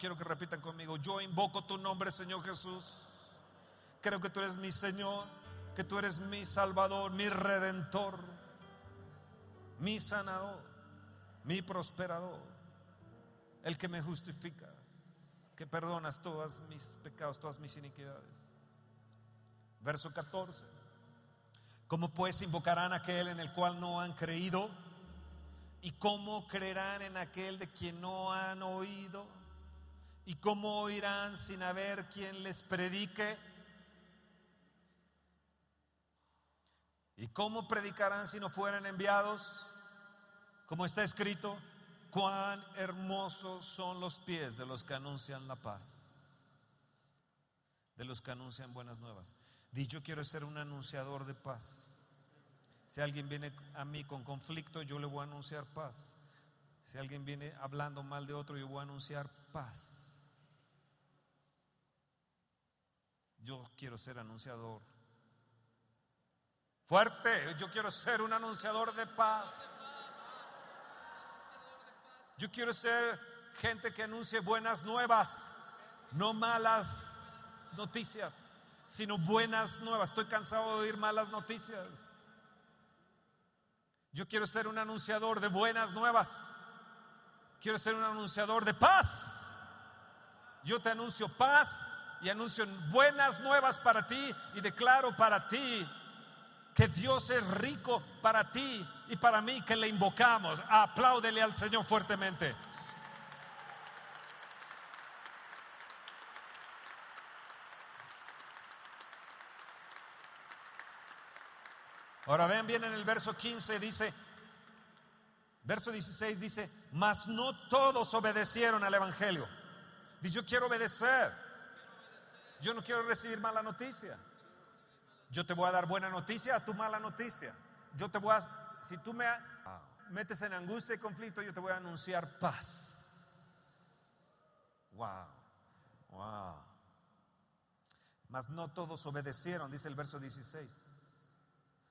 quiero que repitan conmigo. Yo invoco tu nombre, Señor Jesús. Creo que tú eres mi Señor, que tú eres mi Salvador, mi Redentor, mi sanador, mi prosperador, el que me justifica, que perdonas todos mis pecados, todas mis iniquidades. Verso 14. ¿Cómo pues invocarán aquel en el cual no han creído? ¿Y cómo creerán en aquel de quien no han oído? ¿Y cómo oirán sin haber quien les predique? ¿Y cómo predicarán si no fueran enviados? Como está escrito, cuán hermosos son los pies de los que anuncian la paz, de los que anuncian buenas nuevas. Yo quiero ser un anunciador de paz. Si alguien viene a mí con conflicto, yo le voy a anunciar paz. Si alguien viene hablando mal de otro, yo voy a anunciar paz. Yo quiero ser anunciador. Fuerte, yo quiero ser un anunciador de paz. Yo quiero ser gente que anuncie buenas nuevas, no malas noticias, sino buenas nuevas. Estoy cansado de oír malas noticias. Yo quiero ser un anunciador de buenas nuevas. Quiero ser un anunciador de paz. Yo te anuncio paz y anuncio buenas nuevas para ti y declaro para ti que Dios es rico para ti y para mí que le invocamos. Apláudele al Señor fuertemente. Ahora ven bien en el verso 15 dice, verso 16 dice, mas no todos obedecieron al Evangelio. Dice, yo quiero obedecer. Yo no quiero recibir mala noticia. Yo te voy a dar buena noticia a tu mala noticia. Yo te voy a, si tú me metes en angustia y conflicto, yo te voy a anunciar paz. Wow, wow. Mas no todos obedecieron, dice el verso 16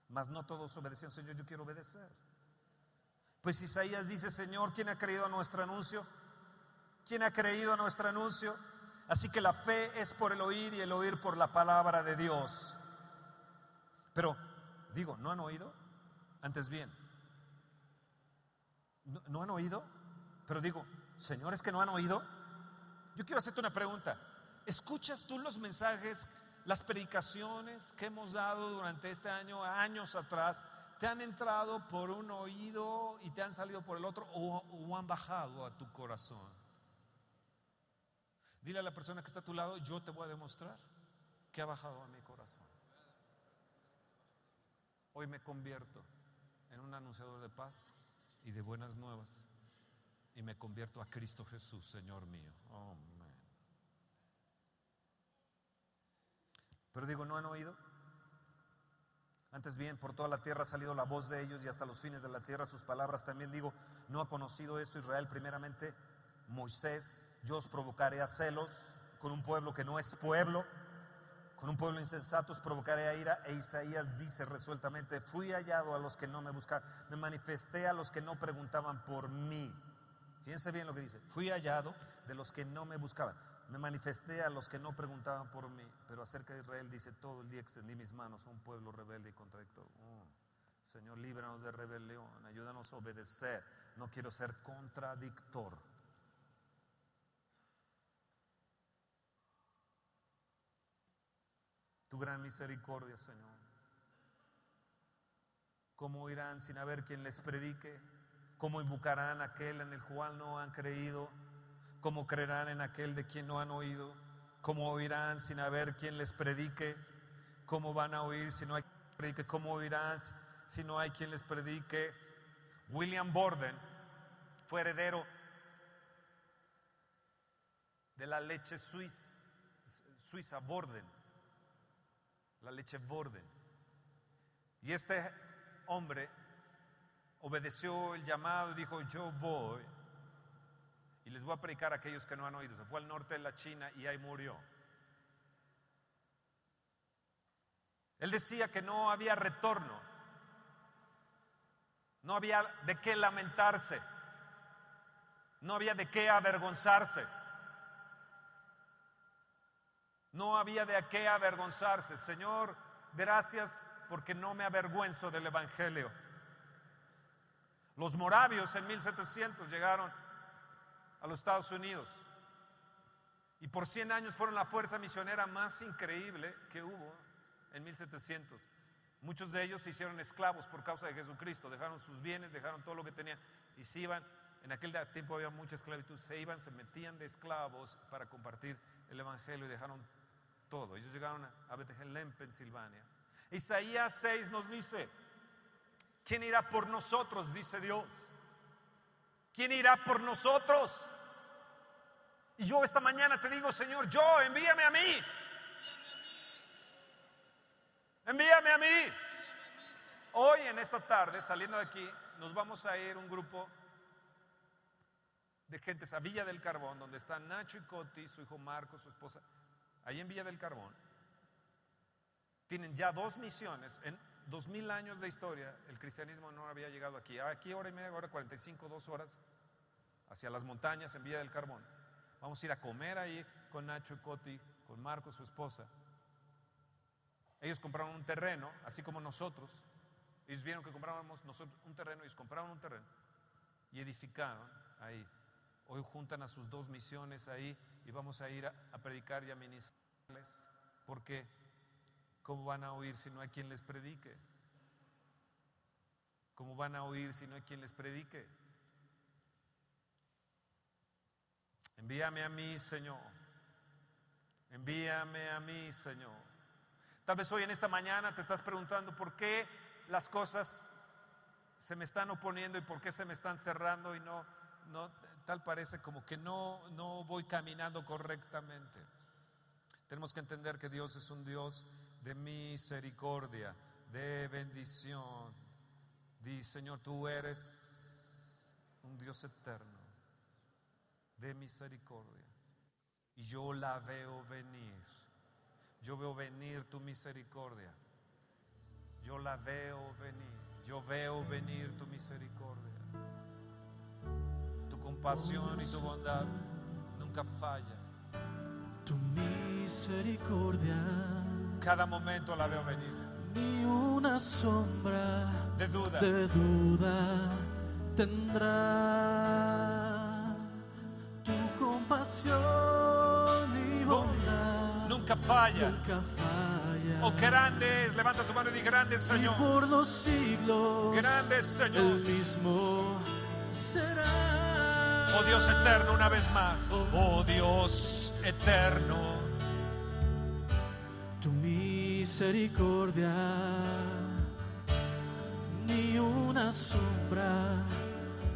mas no todos obedecían. Señor, yo quiero obedecer. Pues Isaías dice, Señor, ¿quién ha creído a nuestro anuncio? ¿Quién ha creído a nuestro anuncio? Así que la fe es por el oír y el oír por la palabra de Dios. Pero digo, ¿no han oído? Antes bien, ¿no, ¿no han oído? Pero digo, señores que no han oído, yo quiero hacerte una pregunta. ¿Escuchas tú los mensajes las predicaciones que hemos dado durante este año, años atrás, te han entrado por un oído y te han salido por el otro o, han bajado a tu corazón. Dile a la persona que está a tu lado, yo te voy a demostrar que ha bajado a mi corazón. Hoy me convierto en un anunciador de paz y de buenas nuevas y me convierto a Cristo Jesús, Señor mío. Amén. Pero digo, ¿no han oído? Antes bien, por toda la tierra ha salido la voz de ellos y hasta los fines de la tierra sus palabras. También digo, ¿no ha conocido esto Israel primeramente? Moisés, yo os provocaré a celos con un pueblo que no es pueblo, con un pueblo insensato os provocaré a ira. E Isaías dice resueltamente, fui hallado a los que no me buscaban, me manifesté a los que no preguntaban por mí. Fíjense bien lo que dice, fui hallado de los que no me buscaban. Me manifesté a los que no preguntaban por mí, pero acerca de Israel dice, todo el día extendí mis manos a un pueblo rebelde y contradictor. Oh, Señor, líbranos de rebelión, ayúdanos a obedecer. No quiero ser contradictor. Tu gran misericordia, Señor. ¿Cómo irán sin haber quien les predique? ¿Cómo invocarán aquel en el cual no han creído? ¿Cómo creerán en aquel de quien no han oído? ¿Cómo oirán sin haber quien les predique? ¿Cómo van a oír si no hay quien predique? ¿Cómo oirán si no hay quien les predique? William Borden fue heredero de la leche suiza Borden, la leche Borden. Y este hombre obedeció el llamado y dijo, yo voy y les voy a predicar a aquellos que no han oído. Se fue al norte de la China y ahí murió. Él decía que no había retorno, no había de qué lamentarse, no había de qué avergonzarse, No había de qué avergonzarse. Señor, gracias porque no me avergüenzo del Evangelio. Los moravios en 1700 llegaron a los Estados Unidos y por 100 años fueron la fuerza misionera más increíble que hubo en 1700. Muchos de ellos se hicieron esclavos por causa de Jesucristo, dejaron sus bienes, dejaron todo lo que tenían y se iban. En aquel tiempo había mucha esclavitud, se iban, se metían de esclavos para compartir el Evangelio y dejaron todo. Ellos llegaron a Bethlehem, Pensilvania. Isaías 6 nos dice, ¿quién irá por nosotros? Dice Dios. ¿Quién irá por nosotros? Y yo esta mañana te digo, Señor, yo, envíame a mí. Envíame a mí. Hoy en esta tarde, saliendo de aquí, nos vamos a ir un grupo de gentes a Villa del Carbón, donde están Nacho y Coti, su hijo Marco, su esposa, ahí en Villa del Carbón. Tienen ya dos misiones. En dos mil años de historia, el cristianismo no había llegado aquí. Aquí hora y media, ahora 45, dos horas, hacia las montañas en Villa del Carbón. Vamos a ir a comer ahí con Nacho y Coti, con Marco, su esposa. Ellos compraron un terreno, así como nosotros. Ellos vieron que comprábamos nosotros un terreno, ellos compraron un terreno y edificaron ahí. Hoy juntan a sus dos misiones ahí y vamos a ir a, predicar y a ministrarles. Porque ¿Cómo van a oír si no hay quien les predique? ¿Cómo van a oír si no hay quien les predique? Envíame a mí, Señor. Envíame a mí, Señor. Tal vez hoy en esta mañana te estás preguntando por qué las cosas se me están oponiendo y por qué se me están cerrando y no, no tal parece como que no, no voy caminando correctamente. Tenemos que entender que Dios es un Dios de misericordia, de bendición. Di, Señor, tú eres un Dios eterno, de misericordia. Y yo la veo venir. Yo veo venir tu misericordia. Yo la veo venir. Yo veo venir tu misericordia. Compasión y tu bondad nunca falla. Tu misericordia cada momento la veo venir. Ni una sombra de duda, de duda tendrá tu compasión y bondad. Nunca falla. Nunca falla. Oh, grandes, levanta tu mano y di grandes, Señor. Y por los siglos, grandes, Señor. El mismo será. Oh Dios eterno, una vez más. Oh Dios eterno tu misericordia, ni una sombra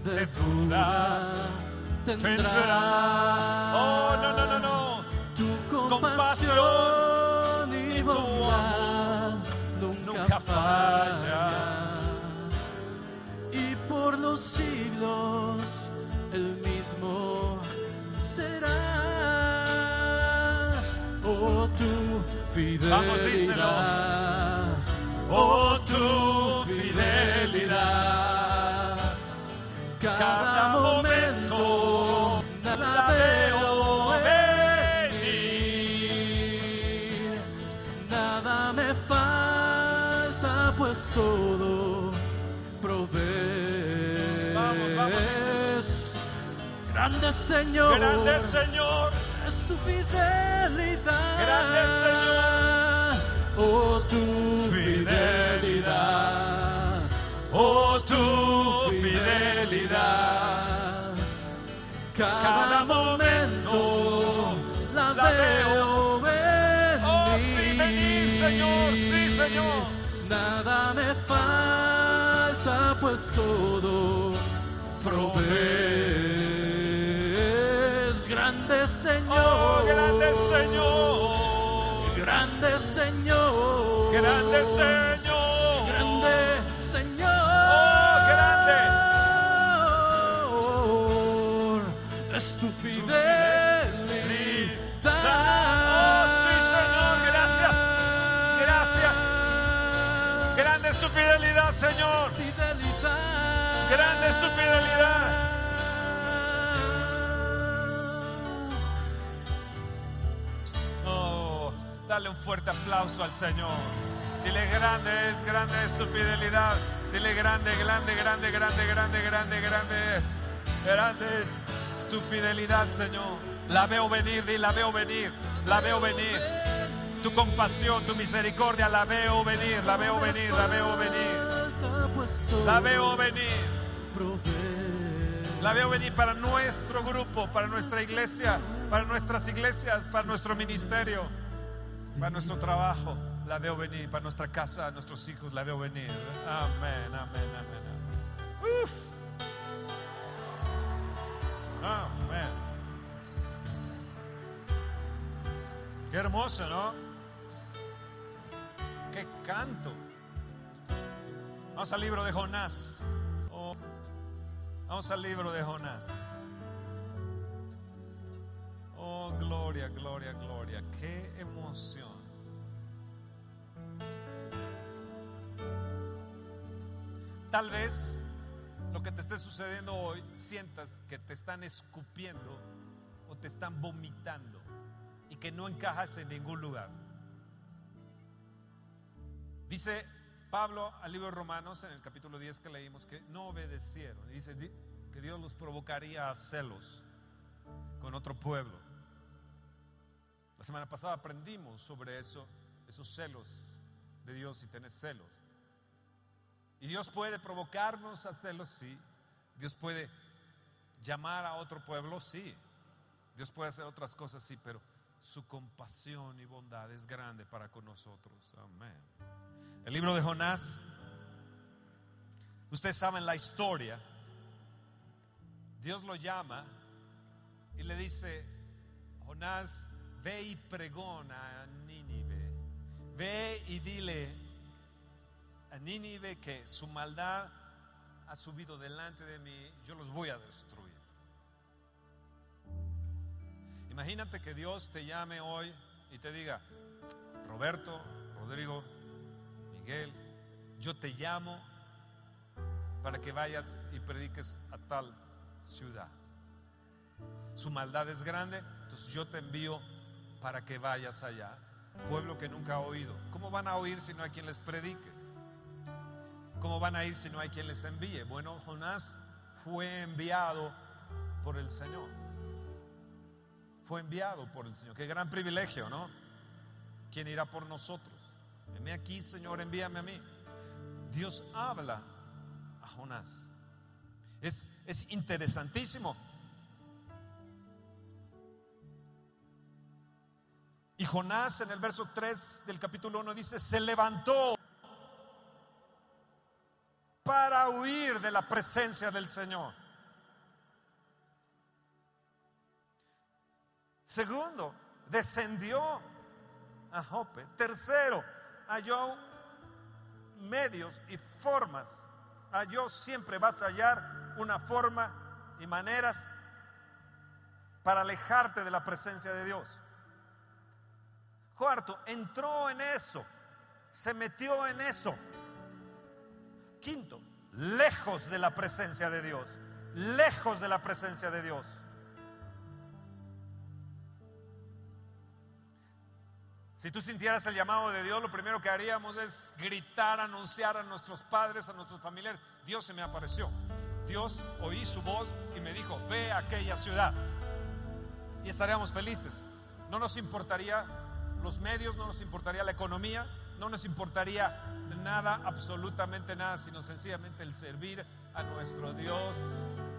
de, duda tendrá. Oh, no, no, no, no. Tu compasión, y, bondad nunca, falla. Y por los siglos mismo serás. Oh, tú fidelidad. Vamos, díselo. Oh, tu fidelidad. Cada, Grande Señor. Grande Señor es tu fidelidad. Grande Señor. Oh, tu fidelidad. Oh, tu fidelidad. Cada, momento la, veo venir. Oh, sí, venir, Señor. Sí, Señor. Nada me falta, pues todo provee Señor, oh, grande Señor, grande Señor, grande Señor, grande Señor, oh, grande, es tu fidelidad. Oh, sí, Señor, gracias, gracias, grande es tu fidelidad, Señor, fidelidad, grande es tu fidelidad. Dale un fuerte aplauso al Señor. Dile grande es, grande es su fidelidad. Dile grande, grande, grande, grande, grande, grande, grande es. Grande es tu fidelidad, Señor. La veo venir, di, la veo venir, la veo venir. Tu compasión, tu misericordia, la veo venir, la veo venir, la veo venir. La veo venir. La veo venir para nuestro grupo, para nuestra iglesia, para nuestras iglesias, para nuestro ministerio, para nuestro trabajo. La veo venir, para nuestra casa, nuestros hijos, la veo venir. Amén, amén, amén. Uf. Amén. Qué hermoso, ¿no? Qué canto. Vamos al libro de Jonás. Oh, Vamos al libro de Jonás. Oh, gloria, gloria, gloria. Tal vez lo que te esté sucediendo hoy sientas que te están escupiendo o te están vomitando y que no encajas en ningún lugar. Dice Pablo al libro de Romanos en el capítulo 10 que leímos que no obedecieron. Dice que Dios los provocaría a celos con otro pueblo. La semana pasada aprendimos sobre eso, esos celos de Dios y tener celos. Y Dios puede provocarnos a celos, sí. Dios puede llamar a otro pueblo, sí. Dios puede hacer otras cosas, sí, pero su compasión y bondad es grande para con nosotros. Amén. El libro de Jonás, ustedes saben la historia. Dios lo llama y le dice, Jonás, ve y pregona a Nínive. Ve y dile a Nínive que su maldad ha subido delante de mí, yo los voy a destruir. Imagínate que Dios te llame hoy y te diga, Roberto, Rodrigo, Miguel, yo te llamo para que vayas y prediques a tal ciudad. Su maldad es grande, entonces yo te envío para que vayas allá. Pueblo que nunca ha oído. ¿Cómo van a oír si no hay quien les predique? ¿Cómo van a ir si no hay quien les envíe? Bueno, Jonás fue enviado por el Señor. Fue enviado por el Señor. Qué gran privilegio, ¿no? ¿Quién irá por nosotros? Venme aquí, Señor, envíame a mí. Dios habla a Jonás. Es, es interesantísimo. Y Jonás en el verso 3 del capítulo 1 dice, se levantó para huir de la presencia del Señor. Segundo, descendió a Jope. Tercero, halló medios y formas. Halló siempre vas a hallar una forma y maneras para alejarte de la presencia de Dios. Cuarto, entró en eso, se metió en eso. Quinto, lejos de la presencia de Dios, lejos de la presencia de Dios. Si tú sintieras el llamado de Dios, lo primero que haríamos es gritar, anunciar a nuestros padres, a nuestros familiares, Dios se me apareció. Dios oí su voz y me dijo, ve a aquella ciudad. Y estaríamos felices. No nos importaría los medios, no nos importaría la economía, no nos importaría nada, absolutamente nada, sino sencillamente el servir a nuestro Dios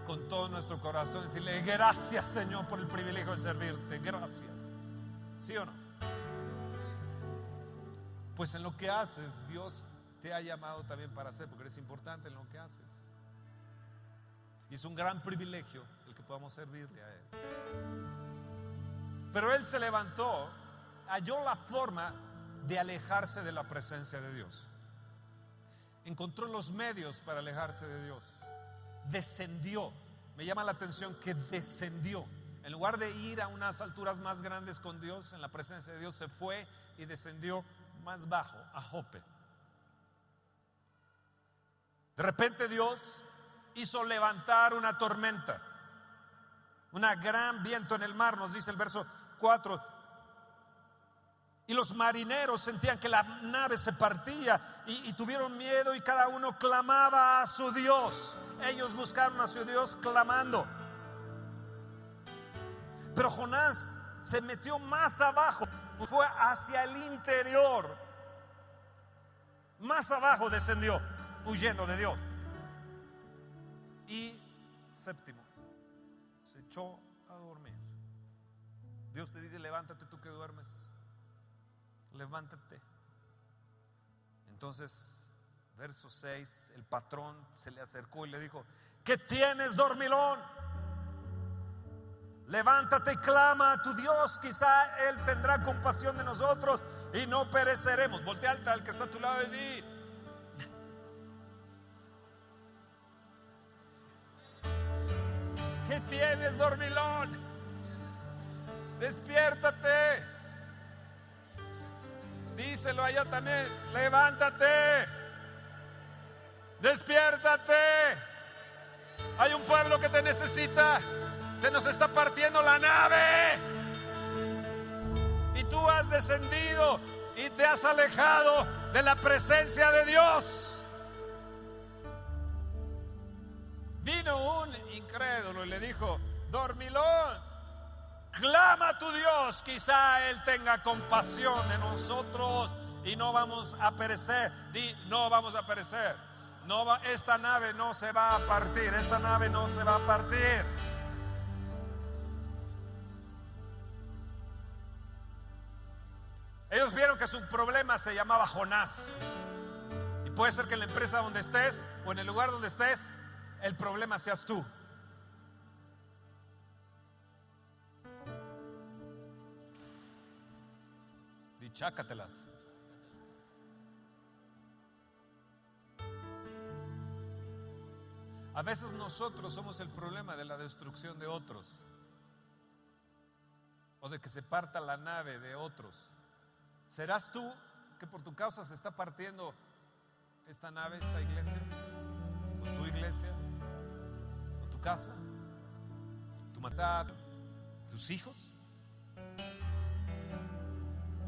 con todo nuestro corazón. Decirle, gracias Señor por el privilegio de servirte. Gracias. ¿Sí o no? Pues en lo que haces, Dios te ha llamado también para hacer, porque eres importante en lo que haces. Y es un gran privilegio el que podamos servirle a Él. Pero Él se levantó, halló la forma de alejarse de la presencia de Dios. Encontró los medios para alejarse de Dios. Descendió. Me llama la atención que descendió. En lugar de ir a unas alturas más grandes con Dios, en la presencia de Dios, se fue y descendió más bajo, a Jope. De repente Dios hizo levantar una tormenta, una gran viento en el mar, nos dice el verso 4. Y los marineros sentían que la nave se partía y, tuvieron miedo y cada uno clamaba a su Dios. Ellos buscaron a su Dios clamando. Pero Jonás se metió más abajo, fue hacia el interior. Más abajo descendió, huyendo de Dios. Y séptimo, se echó a dormir. Dios te dice, levántate tú que duermes. Levántate. Entonces, verso 6, el patrón se le acercó y le dijo, ¿qué tienes, dormilón? Levántate y clama a tu Dios, quizá Él tendrá compasión de nosotros y no pereceremos. Voltea al que está a tu lado y di, ¿qué tienes, dormilón? Despiértate. Díselo allá también, levántate. Despiértate. Hay un pueblo que te necesita. Se nos está partiendo la nave. Y tú has descendido y te has alejado de la presencia de Dios. Vino un incrédulo y le dijo, dormilón, clama a tu Dios, quizá Él tenga compasión de nosotros y no vamos a perecer. Di, no vamos a perecer. No va, esta nave no se va a partir, esta nave no se va a partir. Ellos vieron que su problema se llamaba Jonás. Y puede ser que en la empresa donde estés o en el lugar donde estés, el problema seas tú. Dichácatelas. A veces nosotros somos el problema de la destrucción de otros o de que se parta la nave de otros. ¿Serás tú que por tu causa se está partiendo esta nave, esta iglesia? ¿O tu iglesia? ¿O tu casa? ¿Tu matar? ¿Tus hijos?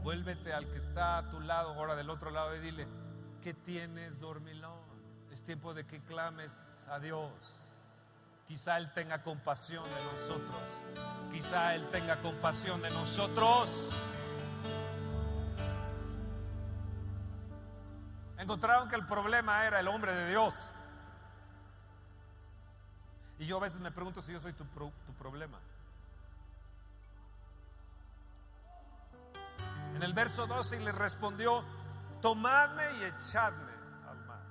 Vuélvete al que está a tu lado, ahora del otro lado, y dile, ¿qué tienes, dormilón? Es tiempo de que clames a Dios. Quizá Él tenga compasión de nosotros. Quizá Él tenga compasión de nosotros. Encontraron que el problema era el hombre de Dios. Y yo a veces me pregunto si yo soy tu, tu problema. En el verso 12 y le respondió, tomadme y echadme al mar.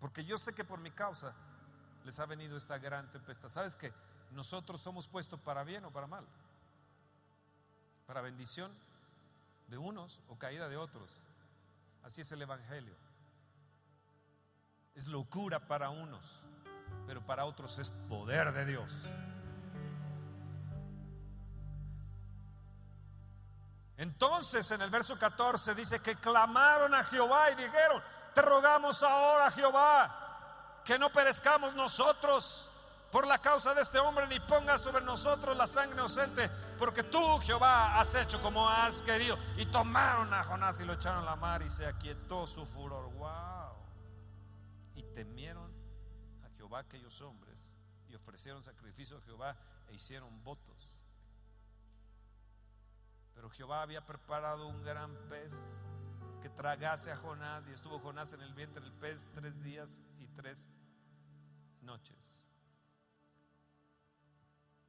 Porque yo sé que por mi causa les ha venido esta gran tempestad. ¿Sabes que nosotros somos puestos para bien o para mal? Para bendición de unos o caída de otros. Así es el Evangelio. Es locura para unos, pero para otros es poder de Dios. Entonces en el verso 14 dice que clamaron a Jehová y dijeron, te rogamos ahora Jehová, que no perezcamos nosotros por la causa de este hombre, ni pongas sobre nosotros la sangre inocente, porque tú Jehová has hecho como has querido. Y tomaron a Jonás y lo echaron a la mar y se aquietó su furor. Wow. Y temieron a Jehová aquellos hombres y ofrecieron sacrificio a Jehová e hicieron votos. Pero Jehová había preparado un gran pez que tragase a Jonás y estuvo Jonás en el vientre del pez tres días y tres noches.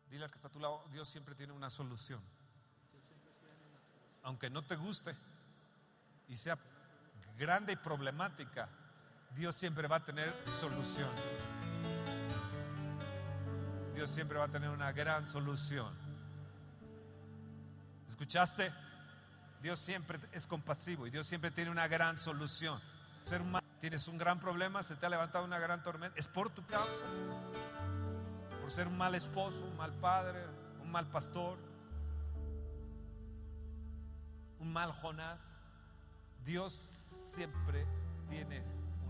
Dile al que está a tu lado, Dios siempre tiene una solución. Aunque no te guste y sea grande y problemática, Dios siempre va a tener solución. Dios siempre va a tener una gran solución. ¿Escuchaste? Dios siempre es compasivo y Dios siempre tiene una gran solución. Ser humano, tienes un gran problema, se te ha levantado una gran tormenta, es por tu causa. Por ser un mal esposo, un mal padre, un mal pastor, un mal Jonás. Dios siempre tiene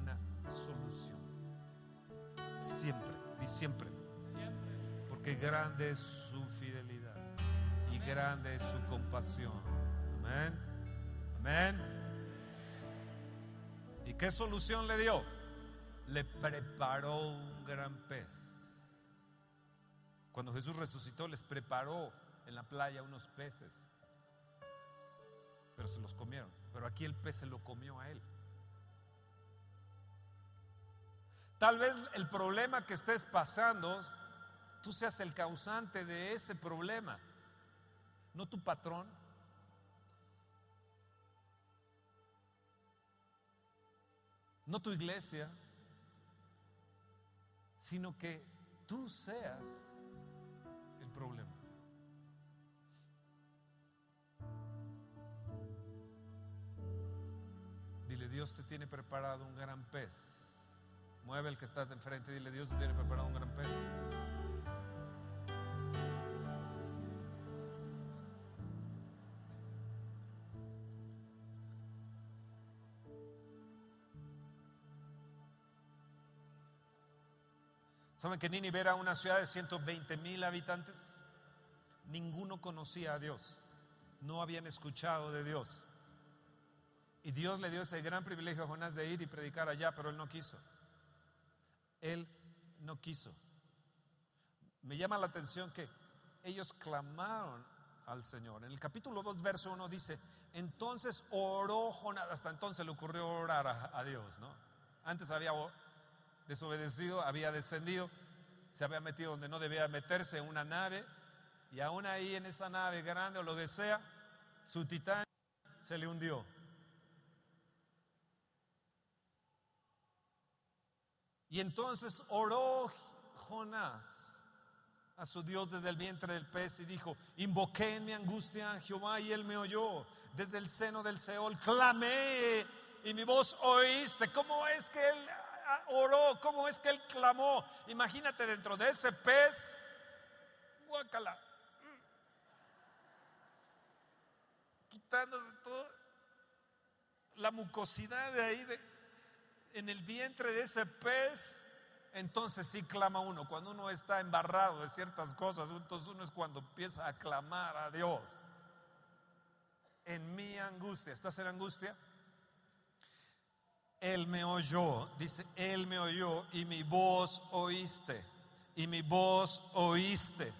una solución. Siempre, y siempre. Porque grande es su fidelidad grande es su compasión. Amén. Amén. ¿Y qué solución le dio? Le preparó un gran pez. Cuando Jesús resucitó, les preparó en la playa unos peces. Pero se los comieron. Pero aquí el pez se lo comió a él. Tal vez el problema que estés pasando, tú seas el causante de ese problema, no tu patrón. No tu iglesia, sino que tú seas el problema. Dile, Dios te tiene preparado un gran pez. Mueve el que está enfrente y dile, Dios te tiene preparado un gran pez. ¿Saben que Nínive era una ciudad de 120 mil habitantes? Ninguno conocía a Dios, no habían escuchado de Dios. Y Dios le dio ese gran privilegio a Jonás de ir y predicar allá, pero él no quiso. Él no quiso. Me llama la atención que ellos clamaron al Señor. En el capítulo 2, verso 1 dice, entonces oró Jonás, hasta entonces le ocurrió orar a, Dios, ¿no? Antes había desobedecido, había descendido, se había metido donde no debía meterse en una nave, y aún ahí en esa nave grande o lo que sea, su titán se le hundió. Y entonces oró Jonás a su Dios desde el vientre del pez y dijo, invoqué en mi angustia a Jehová y él me oyó. Desde el seno del Seol clamé y mi voz oíste. ¿Cómo es que él oró? ¿Cómo es que él clamó? Imagínate dentro de ese pez, guacala, quitándose toda la mucosidad de ahí de, en el vientre de ese pez, entonces sí clama uno. Cuando uno está embarrado de ciertas cosas, entonces uno es cuando empieza a clamar a Dios. En mi angustia, ¿estás en angustia? Él me oyó, dice, Él me oyó y mi voz oíste, y mi voz oíste.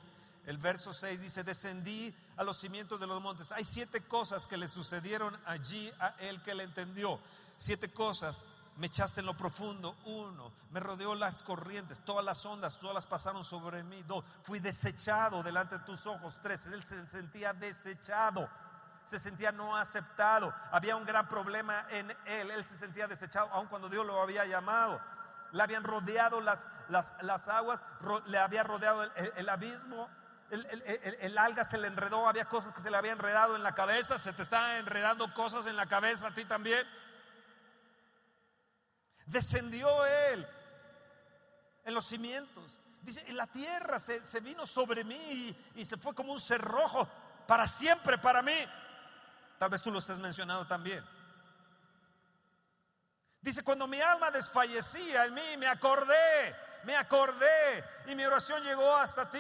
El verso 6 dice, descendí a los cimientos de los montes. Hay siete cosas que le sucedieron allí a él que le entendió. Siete cosas. Me echaste en lo profundo, uno, me rodeó las corrientes, todas las ondas, todas las pasaron sobre mí, dos, fui desechado delante de tus ojos, tres, él se sentía desechado, se sentía no aceptado, había un gran problema en él, él se sentía desechado, aun cuando Dios lo había llamado, le habían rodeado las, las, aguas, le había rodeado el, abismo, el, el, alga se le enredó, había cosas que se le habían enredado en la cabeza, se te están enredando cosas en la cabeza a ti también. Descendió Él en los cimientos. Dice, la tierra se, vino sobre mí y, se fue como un cerrojo para siempre para mí. Tal vez tú lo estés mencionando también. Dice, cuando mi alma desfallecía en mí, me acordé, me acordé y mi oración llegó hasta ti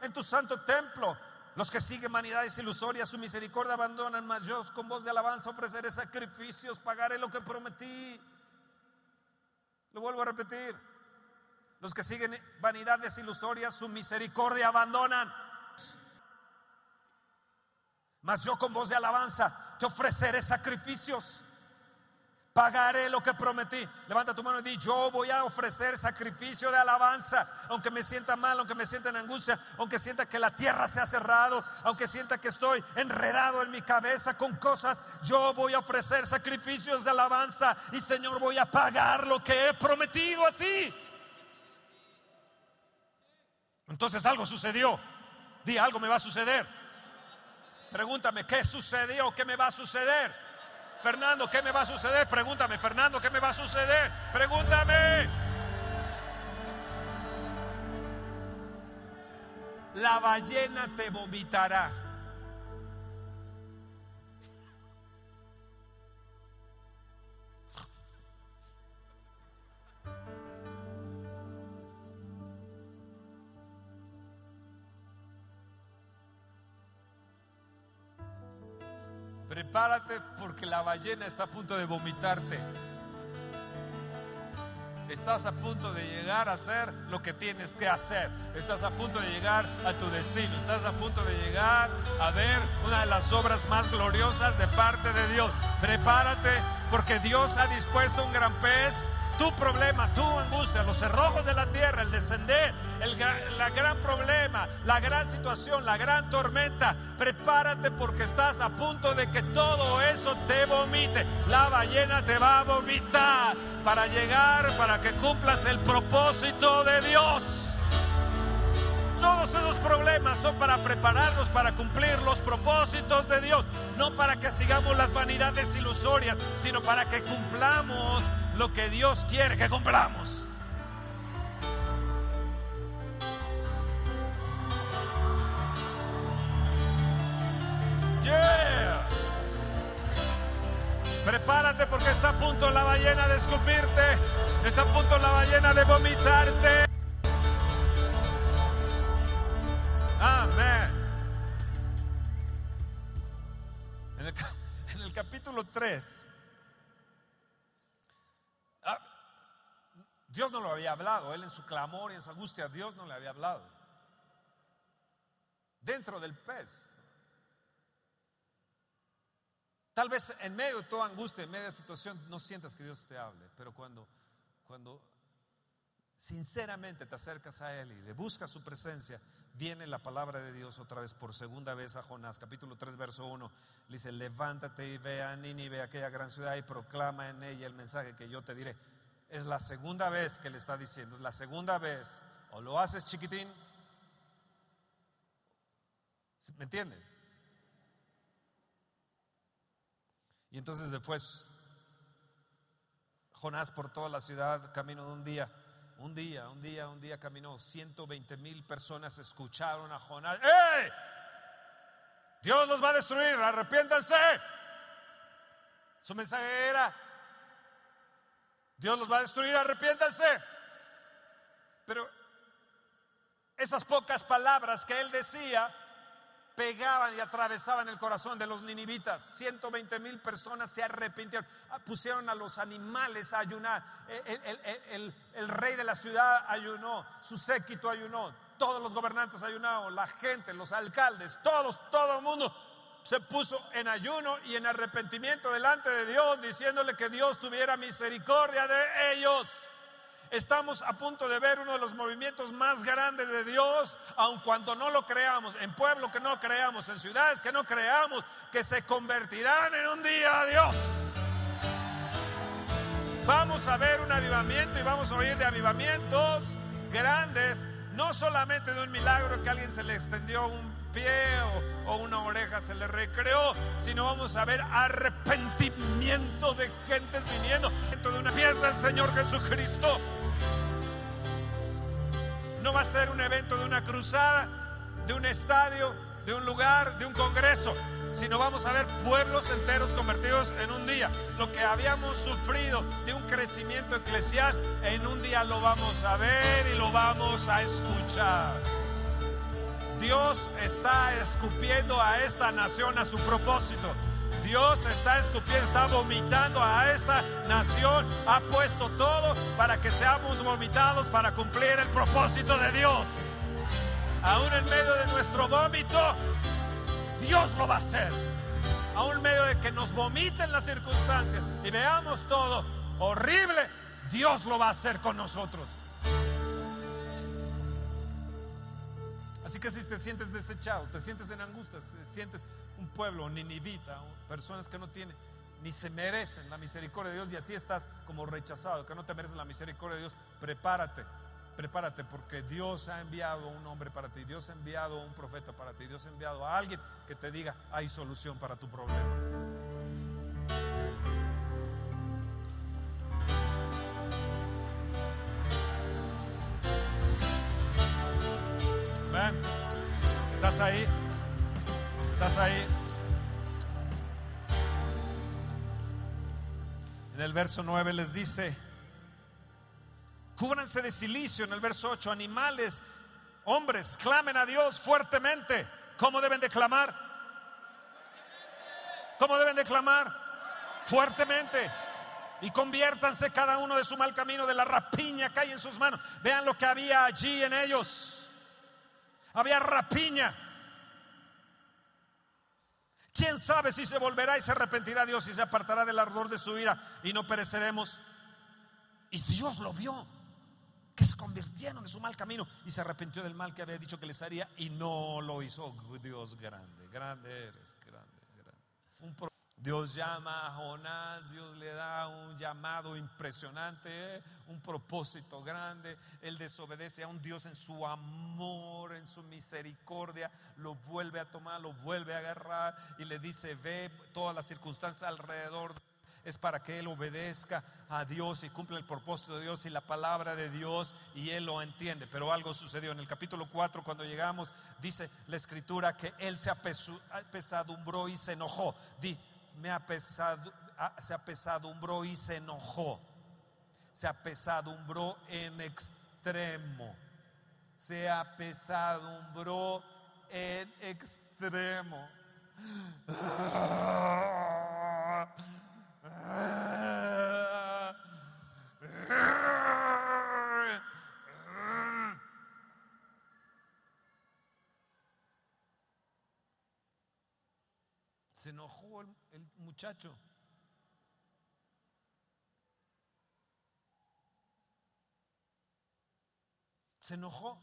en tu santo templo. Los que siguen vanidades ilusorias, su misericordia abandonan, mas yo con voz de alabanza ofreceré sacrificios, pagaré lo que prometí. Lo vuelvo a repetir. Los que siguen vanidades ilusorias, su misericordia abandonan. Mas yo con voz de alabanza te ofreceré sacrificios. Pagaré lo que prometí. Levanta tu mano y di, yo voy a ofrecer sacrificio de alabanza, aunque me sienta mal, aunque me sienta en angustia, aunque sienta que la tierra se ha cerrado, aunque sienta que estoy enredado en mi cabeza con cosas, yo voy a ofrecer sacrificios de alabanza y Señor voy a pagar lo que he prometido a ti. Entonces algo sucedió. Di, algo me va a suceder. Pregúntame, ¿qué sucedió? ¿Qué me va a suceder? Fernando, ¿qué me va a suceder? Pregúntame, Fernando, ¿qué me va a suceder? Pregúntame. La ballena te vomitará. Prepárate porque la ballena está a punto de vomitarte. Estás a punto de llegar a hacer lo que tienes que hacer. Estás a punto de llegar a tu destino. Estás a punto de llegar a ver una de las obras más gloriosas de parte de Dios. Prepárate porque Dios ha dispuesto un gran pez tu problema, tu angustia, los cerrojos de la tierra, el descender, el, la gran problema, la gran situación, la gran tormenta, prepárate porque estás a punto de que todo eso te vomite. La ballena te va a vomitar para llegar, para que cumplas el propósito de Dios. Todos esos problemas son para prepararnos para cumplir los propósitos de Dios, no para que sigamos las vanidades ilusorias, sino para que cumplamos lo que Dios quiere que cumplamos. Él en su clamor y en su angustia, Dios no le había hablado. Dentro del pez. Tal vez en medio de toda angustia, en medio de situación, no sientas que Dios te hable, pero cuando, cuando sinceramente te acercas a Él y le buscas su presencia, viene la palabra de Dios otra vez por segunda vez a Jonás, capítulo 3, verso 1. Le dice, levántate y ve a Nínive, aquella gran ciudad, y proclama en ella el mensaje que yo te diré. Es la segunda vez que le está diciendo, es la segunda vez. O lo haces chiquitín, ¿me entiende? Y entonces después Jonás por toda la ciudad, camino de un día, un día, un día, un día caminó. 120 mil personas escucharon a Jonás. ¡Eh! Dios los va a destruir, arrepiéntanse. Su mensaje era, Dios los va a destruir, arrepiéntanse. Pero esas pocas palabras que él decía pegaban y atravesaban el corazón de los ninivitas. 120 mil personas se arrepintieron, ah, pusieron a los animales a ayunar. El, el, rey de la ciudad ayunó, su séquito ayunó, todos los gobernantes ayunaron, la gente, los alcaldes, todos, todo el mundo se puso en ayuno y en arrepentimiento delante de Dios, diciéndole que Dios tuviera misericordia de ellos. Estamos a punto de ver uno de los movimientos más grandes de Dios, aun cuando no lo creamos, en pueblo que no creamos, en ciudades que no creamos, que se convertirán en un día a Dios. Vamos a ver un avivamiento y vamos a oír de avivamientos grandes, no solamente de un milagro que alguien se le extendió un pie o, una oreja se le recreó, sino vamos a ver arrepentimiento de gentes viniendo dentro de una fiesta del Señor Jesucristo. No va a ser un evento de una cruzada, de un estadio, de un lugar, de un congreso, sino vamos a ver pueblos enteros convertidos en un día. Lo que habíamos sufrido de un crecimiento eclesial, en un día lo vamos a ver y lo vamos a escuchar. Dios está escupiendo a esta nación a su propósito. Dios está escupiendo, está vomitando a esta nación. Ha puesto todo para que seamos vomitados para cumplir el propósito de Dios. Aún en medio de nuestro vómito, Dios lo va a hacer. Aún en medio de que nos vomiten las circunstancias y veamos todo horrible, Dios lo va a hacer con nosotros. Así que si te sientes desechado, te sientes en angustia, sientes un pueblo ninivita, personas que no tienen ni se merecen la misericordia de Dios y así estás como rechazado, que no te mereces la misericordia de Dios, prepárate, prepárate porque Dios ha enviado un hombre para ti, Dios ha enviado un profeta para ti, Dios ha enviado a alguien que te diga hay solución para tu problema. ¿Estás ahí? ¿Estás ahí? En el verso 9 les dice, cúbranse de silicio. En el verso 8, animales, hombres, clamen a Dios fuertemente. ¿Cómo deben de clamar? ¿Cómo deben de clamar? Fuertemente. Y conviértanse cada uno de su mal camino, de la rapiña que hay en sus manos. Vean lo que había allí en ellos. Había rapiña. ¿Quién sabe si se volverá y se arrepentirá Dios y se apartará del ardor de su ira y no pereceremos? Y Dios lo vio, que se convirtieron de su mal camino y se arrepintió del mal que había dicho que les haría y no lo hizo. Dios grande, grande eres, grande, grande. Dios llama a Jonás, Dios le da un llamado impresionante, un propósito grande. Él desobedece a un Dios en su amor, en su misericordia, lo vuelve a tomar, lo vuelve a agarrar y le dice, ve todas las circunstancias alrededor. Es para que Él obedezca a Dios y cumpla el propósito de Dios y la palabra de Dios y Él lo entiende. Pero algo sucedió. En el capítulo 4, cuando llegamos, dice la escritura que Él se apesadumbró y se enojó. Me apesado, se apesadumbró y se enojó. Se apesadumbró en extremo. Se apesadumbró en extremo. Se enojó muchacho. Se enojó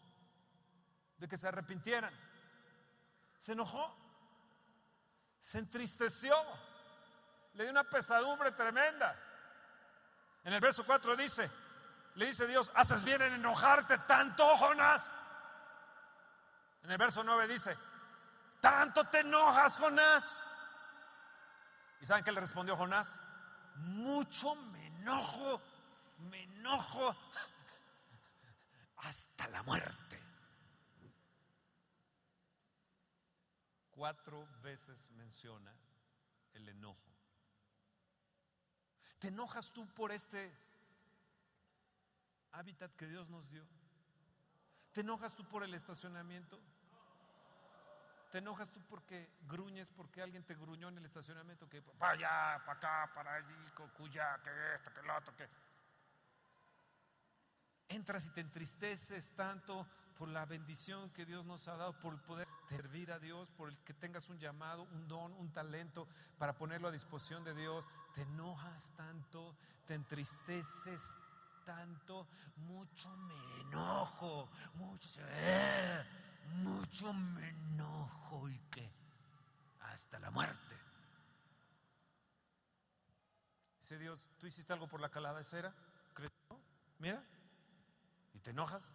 de que se arrepintieran. Se enojó. Se entristeció. Le dio una pesadumbre tremenda. En el verso 4 dice, le dice Dios, haces bien en enojarte tanto, Jonás. En el verso 9 dice, tanto te enojas, Jonás. ¿Y saben qué le respondió Jonás? Mucho me enojo, me enojo hasta la muerte. Cuatro veces menciona el enojo. ¿Te enojas tú por este hábitat que Dios nos dio? ¿Te enojas tú por el estacionamiento? ¿Te enojas tú porque gruñes porque alguien te gruñó en el estacionamiento? Que para allá, para acá, para allí, cuya, que esto, que lo otro, que. Entras y te entristeces tanto por la bendición que Dios nos ha dado, por poder servir a Dios, por el que tengas un llamado, un don, un talento para ponerlo a disposición de Dios. Te enojas tanto, te entristeces tanto, mucho me enojo, mucho. Eh, mucho me enojo y que hasta la muerte. Dice Dios, ¿tú hiciste algo por la calabacera? Mira, y te enojas.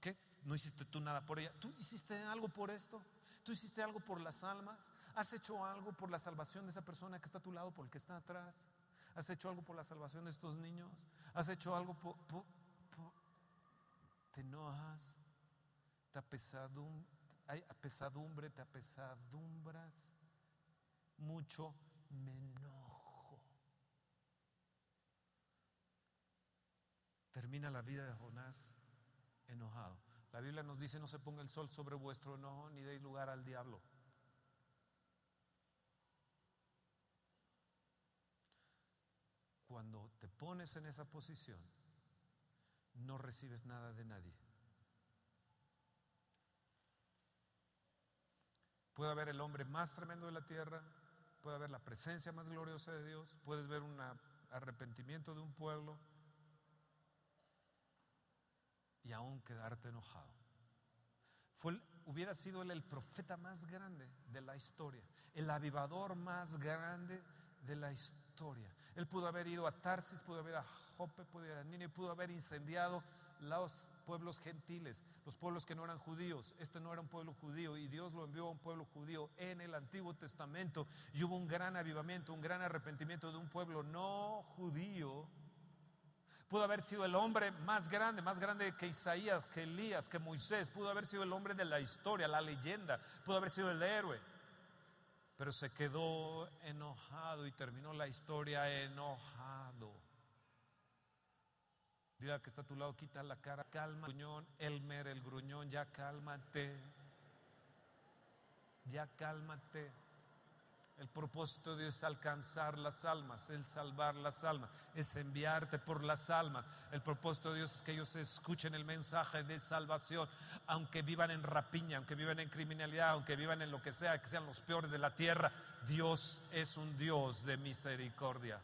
¿Qué? ¿No hiciste tú nada por ella? ¿Tú hiciste algo por esto? ¿Tú hiciste algo por las almas? ¿Has hecho algo por la salvación de esa persona que está a tu lado, por el que está atrás? ¿Has hecho algo por la salvación de estos niños? ¿Has hecho algo por... por te enojas te apesadum, hay pesadumbre, te apesadumbras, mucho me enojo. Termina la vida de Jonás enojado. La Biblia nos dice, no se ponga el sol sobre vuestro enojo ni deis lugar al diablo. Cuando te pones en esa posición, no recibes nada de nadie. Puede haber el hombre más tremendo de la tierra, puede haber la presencia más gloriosa de Dios, puedes ver un arrepentimiento de un pueblo y aún quedarte enojado. Fue, hubiera sido él el profeta más grande de la historia, el avivador más grande de la historia. Él pudo haber ido a Tarsis, pudo haber a Jope, pudo ir a Nínive, pudo haber incendiado los pueblos gentiles, los pueblos que no eran judíos. Este no era un pueblo judío y Dios lo envió a un pueblo judío en el Antiguo Testamento y hubo un gran avivamiento, un gran arrepentimiento de un pueblo no judío. Pudo haber sido el hombre más grande, más grande que Isaías, que Elías, que Moisés. Pudo haber sido el hombre de la historia, la leyenda. Pudo haber sido el héroe. Pero se quedó enojado y terminó la historia enojado. Diga que está a tu lado, quita la cara, calma, gruñón, Elmer, el gruñón, ya cálmate. Ya cálmate. El propósito de Dios es alcanzar las almas, es salvar las almas, es enviarte por las almas. El propósito de Dios es que ellos escuchen el mensaje de salvación, aunque vivan en rapiña, aunque vivan en criminalidad, aunque vivan en lo que sea, que sean los peores de la tierra. Dios es un Dios de misericordia.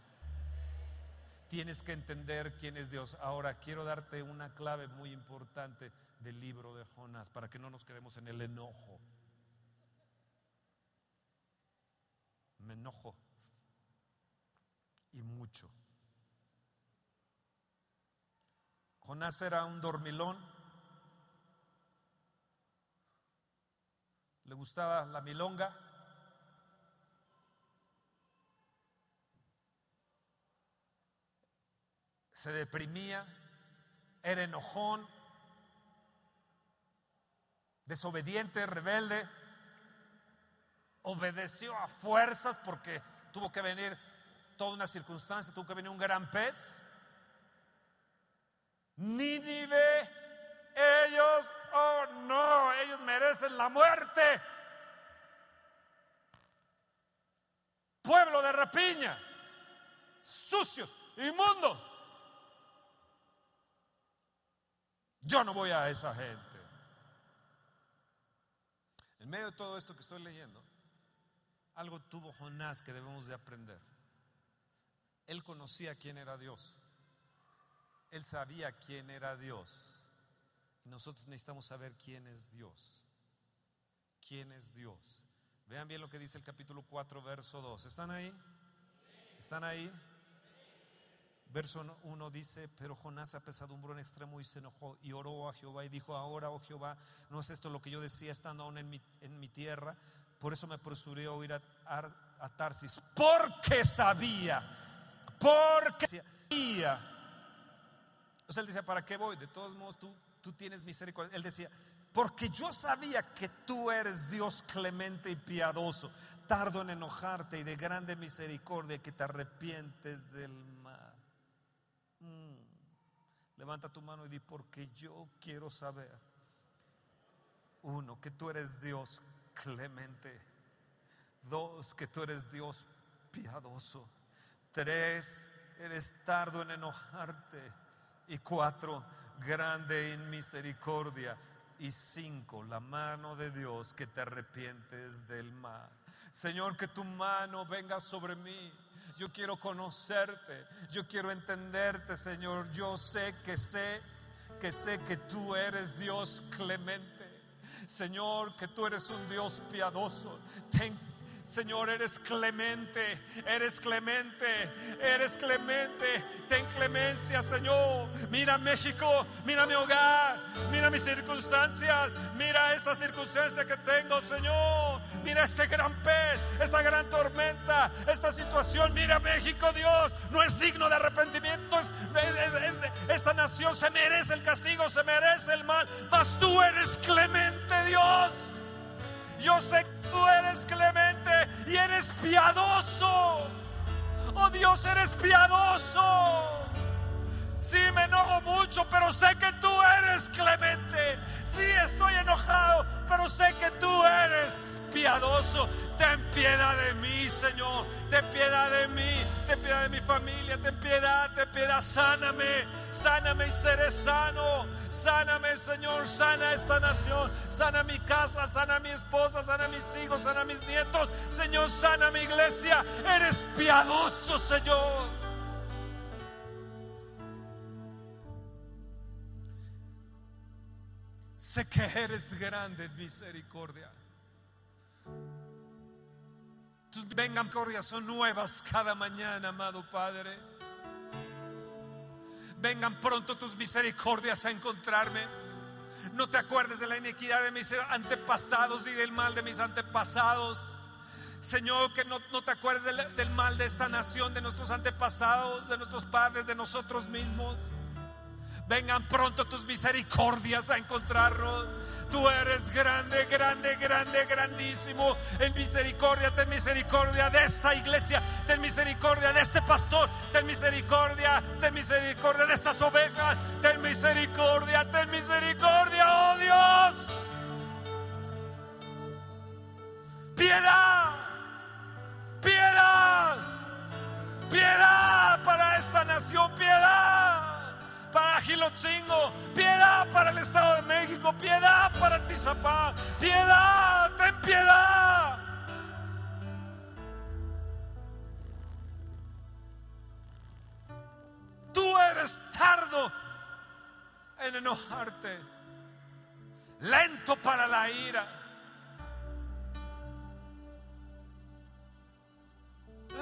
Tienes que entender quién es Dios. Ahora quiero darte una clave muy importante del libro de Jonás para que no nos quedemos en el enojo. me enojo y mucho. Jonás era un dormilón, le gustaba la milonga. Se deprimía, era enojón, desobediente, rebelde obedeció a fuerzas porque tuvo que venir toda una circunstancia, tuvo que venir un gran pez. Nínive, ellos, oh no, ellos merecen la muerte. Pueblo de rapiña, sucios, inmundos. Yo no voy a esa gente. En medio de todo esto que estoy leyendo, algo tuvo Jonás que debemos de aprender. Él conocía quién era Dios. Él sabía quién era Dios. Y nosotros necesitamos saber quién es Dios. ¿Quién es Dios? Vean bien lo que dice el capítulo 4, verso 2. ¿Están ahí? ¿Están ahí? Verso 1 dice, pero Jonás apesadumbró en extremo y se enojó y oró a Jehová y dijo, ahora, oh Jehová, no es esto lo que yo decía estando aún en mi, tierra, por eso me apresuré a ir a, Tarsis, porque sabía, porque sabía. O sea, él decía, ¿para qué voy? De todos modos, tú, tú tienes misericordia. Él decía, porque yo sabía que tú eres Dios clemente y piadoso, tardo en enojarte y de grande misericordia, que te arrepientes del. Levanta tu mano y di, porque yo quiero saber, uno, que tú eres Dios clemente. Dos, que tú eres Dios piadoso. Tres, eres tardo en enojarte. Y cuatro, grande en misericordia. Y cinco, la mano de Dios que te arrepientes del mal. Señor, que tu mano venga sobre mí. Yo quiero conocerte. Yo quiero entenderte, Señor. Yo sé que sé que sé que tú eres Dios clemente. Señor, que tú eres un Dios piadoso. Señor, eres clemente, eres clemente, eres clemente. Ten clemencia, Señor. Mira México, mira mi hogar, mira mis circunstancias, mira esta circunstancia que tengo, Señor. Mira este gran pez, esta gran tormenta, esta situación. Mira México, Dios, no es digno de arrepentimiento. esta nación se merece el castigo, se merece el mal, mas tú eres clemente, Dios. Yo sé que tú eres clemente y eres piadoso. Oh Dios, eres piadoso. Sí, me enojo mucho, pero sé que tú eres clemente. Sí, estoy enojado, pero sé que tú eres piadoso. Ten piedad de mí, Señor. Ten piedad de mí. Ten piedad de mi familia. Ten piedad, ten piedad. Sáname. Sáname y seré sano. Sáname, Señor. Sana esta nación. Sana mi casa. Sana mi esposa. Sana mis hijos. Sana mis nietos. Señor, sana mi iglesia. Eres piadoso, Señor. Sé que eres grande en misericordia. Tus misericordias son nuevas cada mañana, amado Padre. Vengan pronto tus misericordias a encontrarme. No te acuerdes de la iniquidad de mis antepasados y del mal de mis antepasados. Señor, que no, te acuerdes del mal de esta nación, de nuestros antepasados, de nuestros padres, de nosotros mismos. Vengan pronto tus misericordias a encontrarnos. Tú eres grande, grande, grande, grandísimo. En misericordia, ten misericordia de esta iglesia. Ten misericordia de este pastor. Ten misericordia, ten misericordia de estas ovejas. Ten misericordia, ten misericordia, oh Dios. Piedad, piedad, piedad para esta nación, piedad para Gilotzingo, piedad para el Estado de México, piedad para Tizapá, piedad, ten piedad. Tú eres tardo en enojarte, lento para la ira.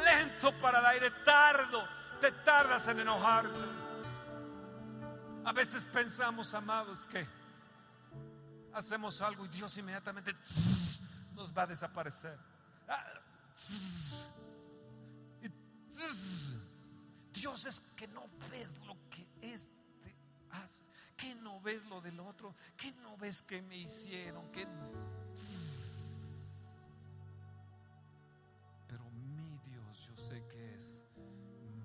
Lento para el aire, tardo, te tardas en enojarte. A veces pensamos, amados, que hacemos algo y Dios inmediatamente nos va a desaparecer. Ah, Dios es que no ves lo que este hace, que no ves lo del otro, que no ves que me hicieron, pero mi Dios yo sé que es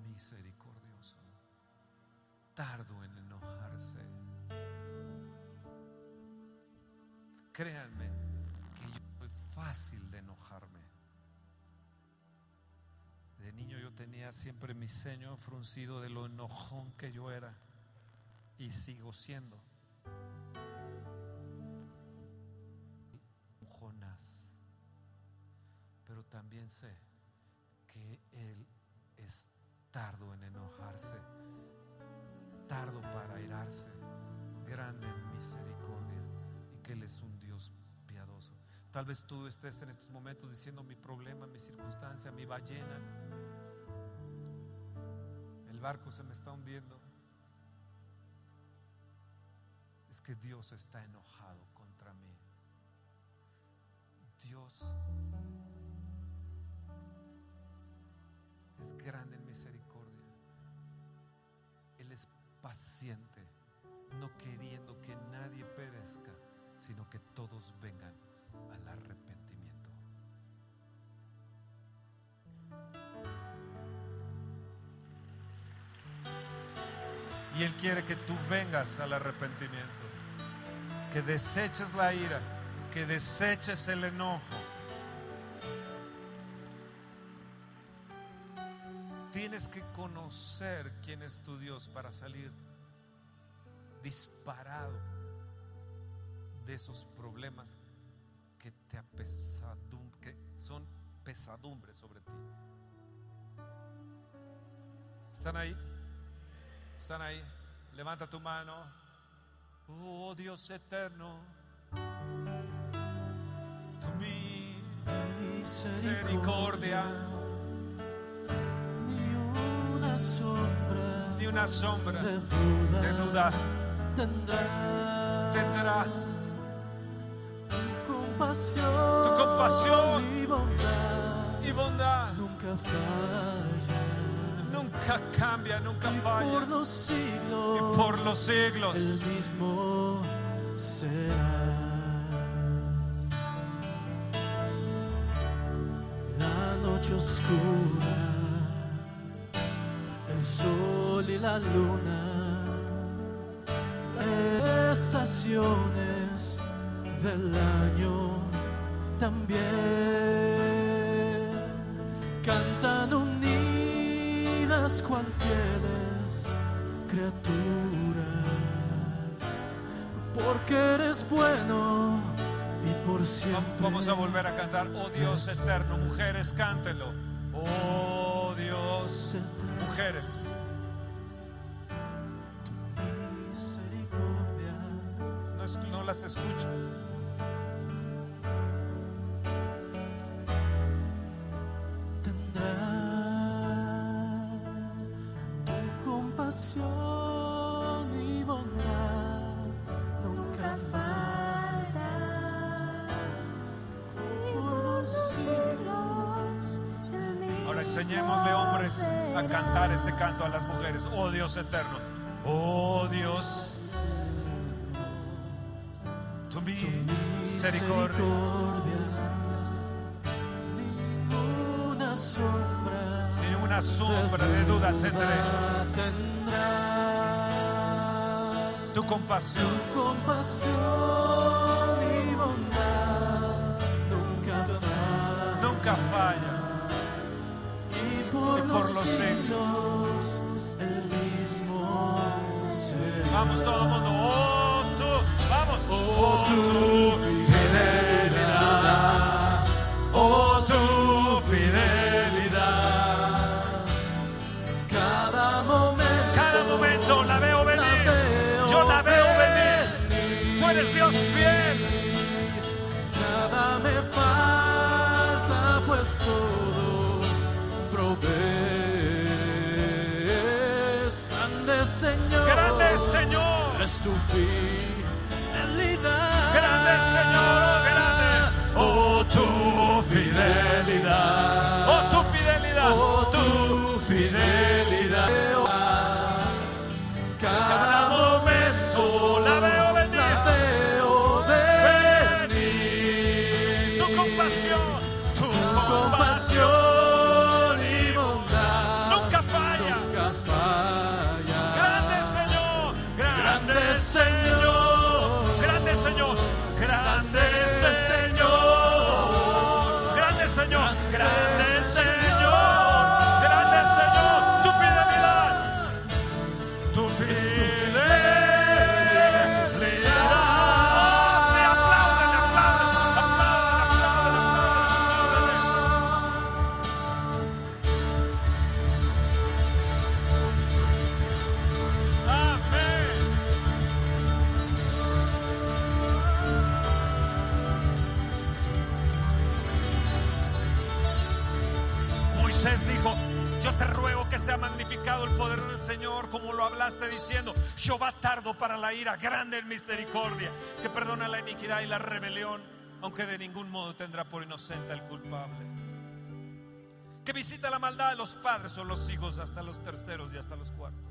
misericordioso, tardo Créanme que yo soy fácil de enojarme. De niño yo tenía siempre mi ceño fruncido de lo enojón que yo era y sigo siendo. Jonás. Pero también sé que él es tardo en enojarse, tardo para airarse, grande en misericordia y que él es un. Tal vez tú estés en estos momentos diciendo mi problema, mi circunstancia, mi ballena. El barco se me está hundiendo. Es que Dios está enojado contra mí. Dios es grande en misericordia. Él es paciente, no queriendo que nadie perezca, sino que todos vengan al arrepentimiento. Y Él quiere que tú vengas al arrepentimiento, que deseches la ira, que deseches el enojo. Tienes que conocer quién es tu Dios para salir disparado de esos problemas que te apesadum- que son pesadumbres sobre ti. ¿Están ahí? ¿Están ahí? Levanta tu mano. Oh Dios eterno, tu misericordia, Ni una sombra ni una sombra de duda, tendrás. Tu compasión, Tu compasión y bondad Y bondad nunca falla. nunca cambia, nunca Y falla. por los siglos, Y por los siglos. el mismo será. La noche oscura, el sol y la luna, estaciones del año también cantan unidas cual fieles criaturas, porque eres bueno y por siempre. Vamos a volver a cantar. Oh Dios eterno, mujeres, cántelo. Oh Dios, mujeres. Oh Dios eterno. Oh Dios. Tu misericordia. ninguna sombra Ni una sombra de duda tendré. Tu compasión. tu compasión y bondad nunca falla Nunca falla. y por, los siglos Vamos todo mundo. Señor. Jehová tardo para la ira, grande en misericordia, que perdona la iniquidad y la rebelión, aunque de ningún modo tendrá por inocente al culpable. Que visita la maldad de los padres o los hijos hasta los terceros y hasta los cuartos.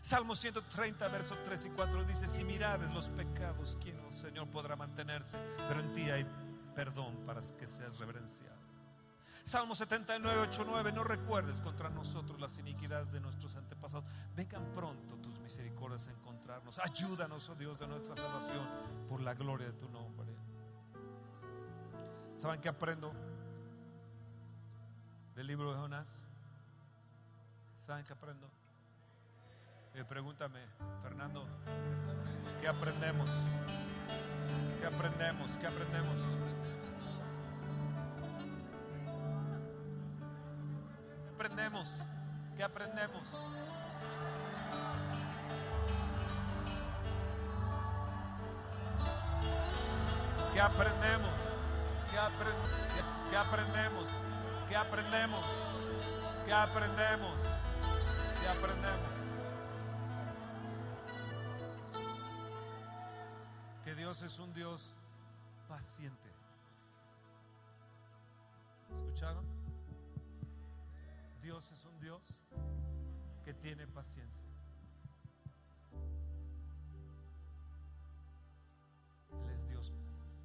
Salmo 130, versos 3 y 4 dice, si mirades los pecados, ¿quién, oh Señor, podrá mantenerse? Pero en ti hay perdón para que seas reverenciado. Salmo 79, 8, 9, no recuerdes contra nosotros las iniquidades de nuestros antepasados. Vengan pronto tus misericordias a encontrarnos. Ayúdanos, oh Dios, de nuestra salvación, por la gloria de tu nombre. ¿Saben qué aprendo del libro de Jonás? ¿Saben qué aprendo? Eh, pregúntame, Fernando, ¿qué aprendemos? ¿Qué aprendemos? ¿Qué aprendemos? Aprendemos? ¿Qué aprendemos? ¿Qué aprendemos? ¿Qué, apren- qué aprendemos? ¿Qué aprendemos? ¿Qué aprendemos? ¿Qué aprendemos? Que Dios es un Dios paciente. ¿Escucharon? Dios es un Dios que tiene paciencia. Él es Dios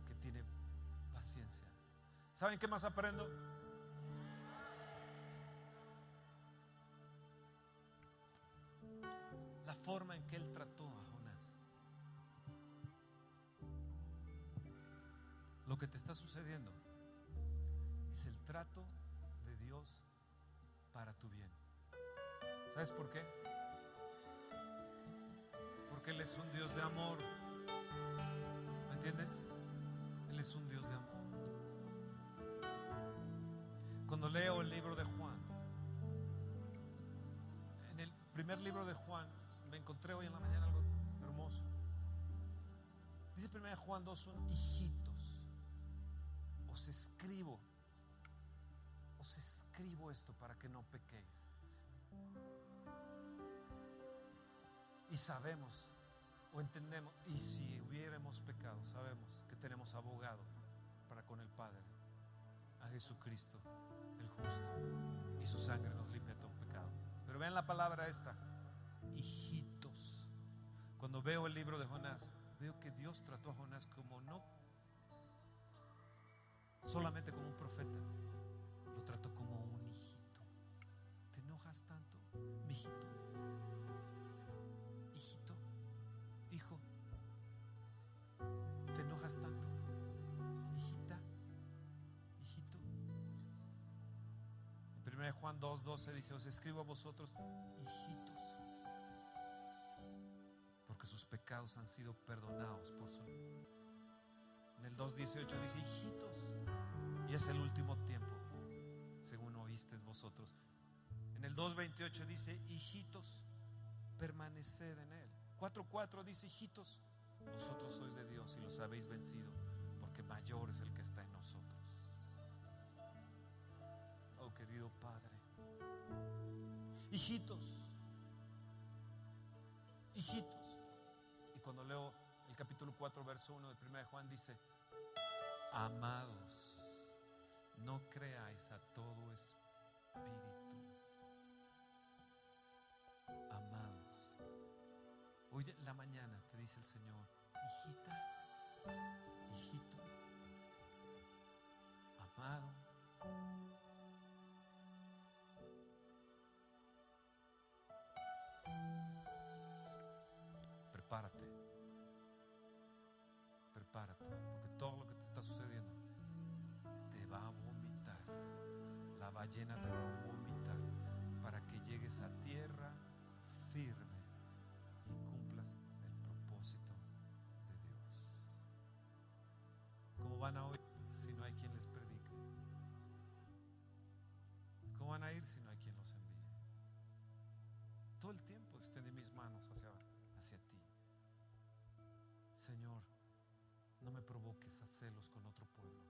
que tiene paciencia. ¿Saben qué más aprendo? La forma en que Él trató a Jonás. Lo que te está sucediendo es el trato para tu bien. ¿Sabes por qué? Porque Él es un Dios de amor. ¿Me entiendes? Él es un Dios de amor. Cuando leo el libro de Juan, en el primer libro de Juan, me encontré hoy en la mañana algo hermoso. Dice 1 Juan 2, son hijitos. Os escribo, escribo esto para que no pequéis. Y sabemos o entendemos, y si hubiéramos pecado, sabemos que tenemos abogado para con el Padre, a Jesucristo, el justo, y su sangre nos limpia todo pecado. Pero vean la palabra esta, hijitos. Cuando veo el libro de Jonás, veo que Dios trató a Jonás como no solamente como un profeta, lo trató como un hijito. ¿Te enojas tanto, mijito? Hijito, hijo, ¿te enojas tanto? Hijita, hijito. En 1 Juan 2:12 dice, os escribo a vosotros, hijitos, pecados han sido perdonados por su... En el 2.18 dice, hijitos, y es el último tiempo, vosotros. En el 2.28 dice, hijitos, permaneced en él. 4.4 dice, hijitos, vosotros sois de Dios y los habéis vencido, porque mayor es el que está en nosotros. Oh querido Padre, hijitos, hijitos. Y cuando leo el capítulo 4, verso 1 de 1 de Juan, dice, amados, no creáis a todo espíritu. Amados, hoy en la mañana te dice el Señor, hijita, hijito, amado. La ballena te va a vomitar para que llegues a tierra firme y cumplas el propósito de Dios. ¿Cómo van a oír si no hay quien les predique? ¿Cómo van a ir si no hay quien los envíe? Todo el tiempo extendí mis manos hacia, hacia ti. Señor, no me provoques a celos con otro pueblo.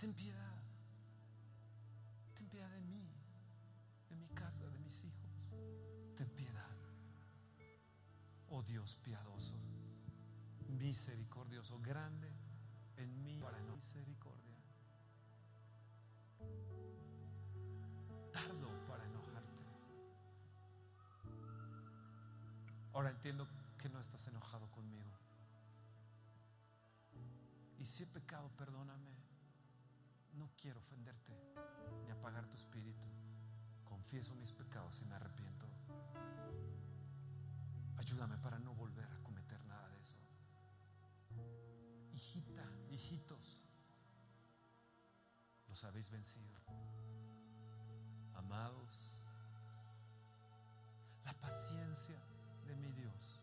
Ten piedad, ten piedad de mí, de mi casa, de mis hijos. Ten piedad. Oh Dios piadoso, misericordioso, grande en mí para no misericordia. Tardo para enojarte. Ahora entiendo que no estás enojado conmigo. Y si he pecado, perdóname. No quiero ofenderte ni apagar tu espíritu. Confieso mis pecados y me arrepiento. Ayúdame para no volver a cometer nada de eso. Hijita, hijitos, los habéis vencido. Amados, la paciencia de mi Dios,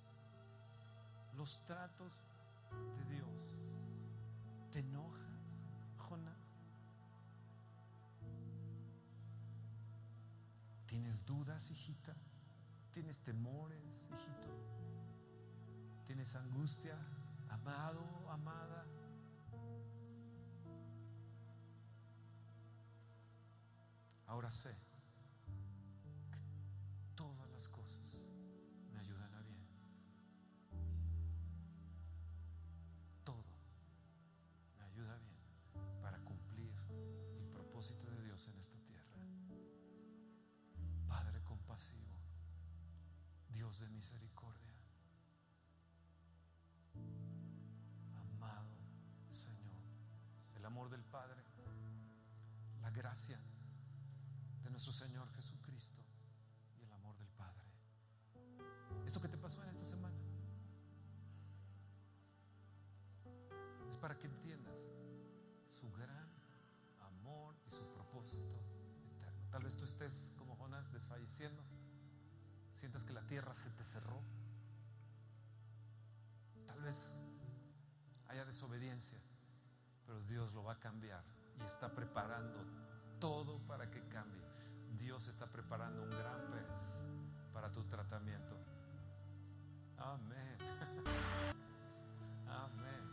los tratos de Dios. ¿Te enojas, ¿Tienes dudas, hijita? ¿Tienes temores, hijito? ¿Tienes angustia, amado, amada? Ahora sé De misericordia, amado Señor, el amor del Padre, la gracia de nuestro Señor Jesucristo y el amor del Padre. Esto que te pasó en esta semana es para que entiendas su gran amor y su propósito eterno. Tal vez tú estés como Jonás desfalleciendo, sientas que la tierra se te cerró. Tal vez haya desobediencia, pero Dios lo va a cambiar y está preparando todo para que cambie. Dios está preparando un gran pez para tu tratamiento. Amén. Amén.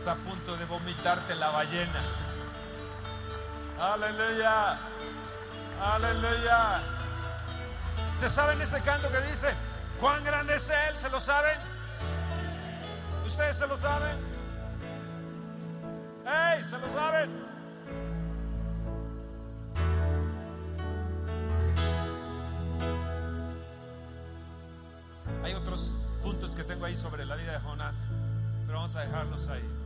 Está a punto de vomitarte la ballena. Aleluya. Aleluya. ¿Se saben ese canto que dice? ¿Cuán grande es Él? ¿Se lo saben? ¿Ustedes se lo saben? ¡Ey! ¿Se lo saben? sobre la vida de Jonás, pero vamos a dejarlos ahí.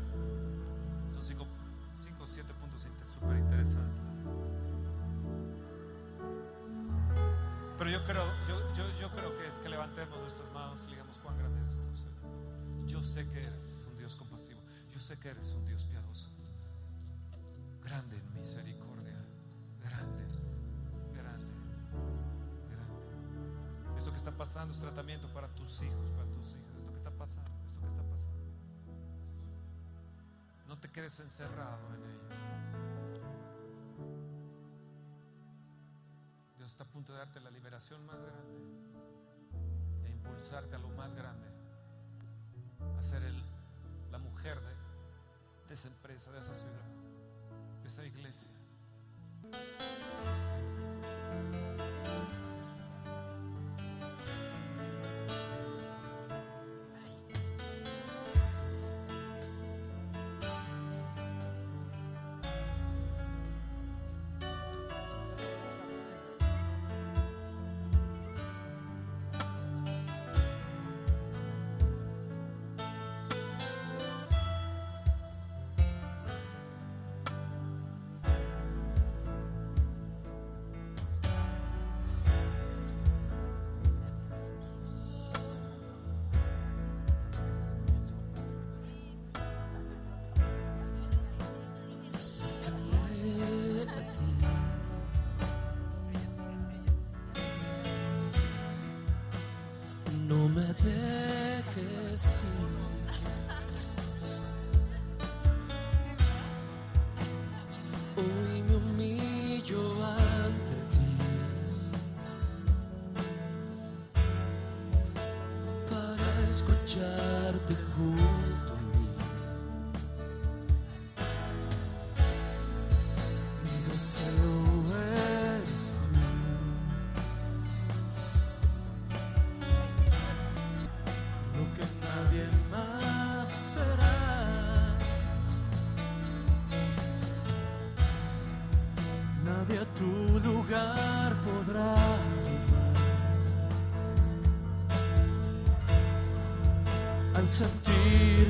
Pero yo creo, yo, yo, yo creo que es que levantemos nuestras manos y digamos cuán grande eres tú, Señor. Yo sé que eres un Dios compasivo. Yo sé que eres un Dios piadoso. Grande en misericordia. Grande, grande, grande. Esto que está pasando es tratamiento para tus hijos, para tus hijas. Esto que está pasando, esto que está pasando. No te quedes encerrado en ello. Está a punto de darte la liberación más grande e impulsarte a lo más grande, a ser la mujer de esa empresa, de esa ciudad, de esa iglesia.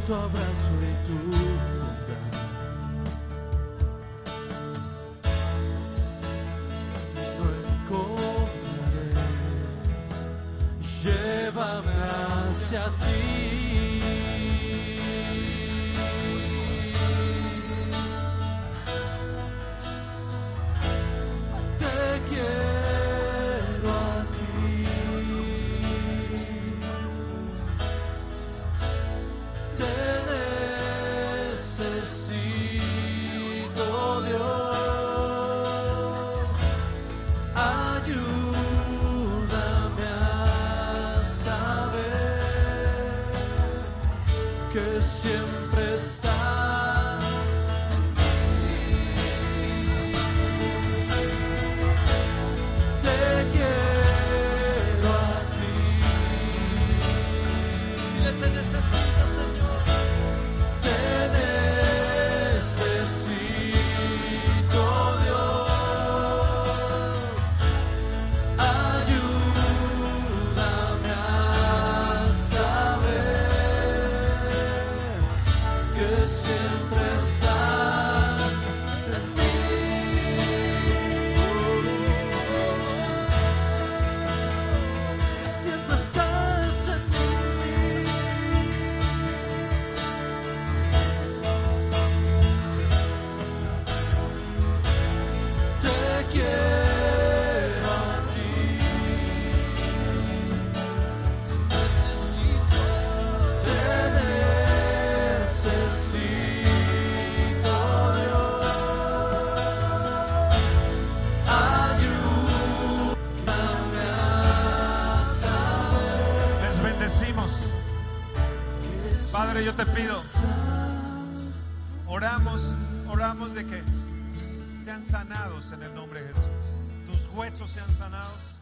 Tu abrazo y tu bondad. no encontraré. Llévame hacia ti. Te pido, oramos, oramos de que sean sanados en el nombre de Jesús. Tus huesos sean sanados.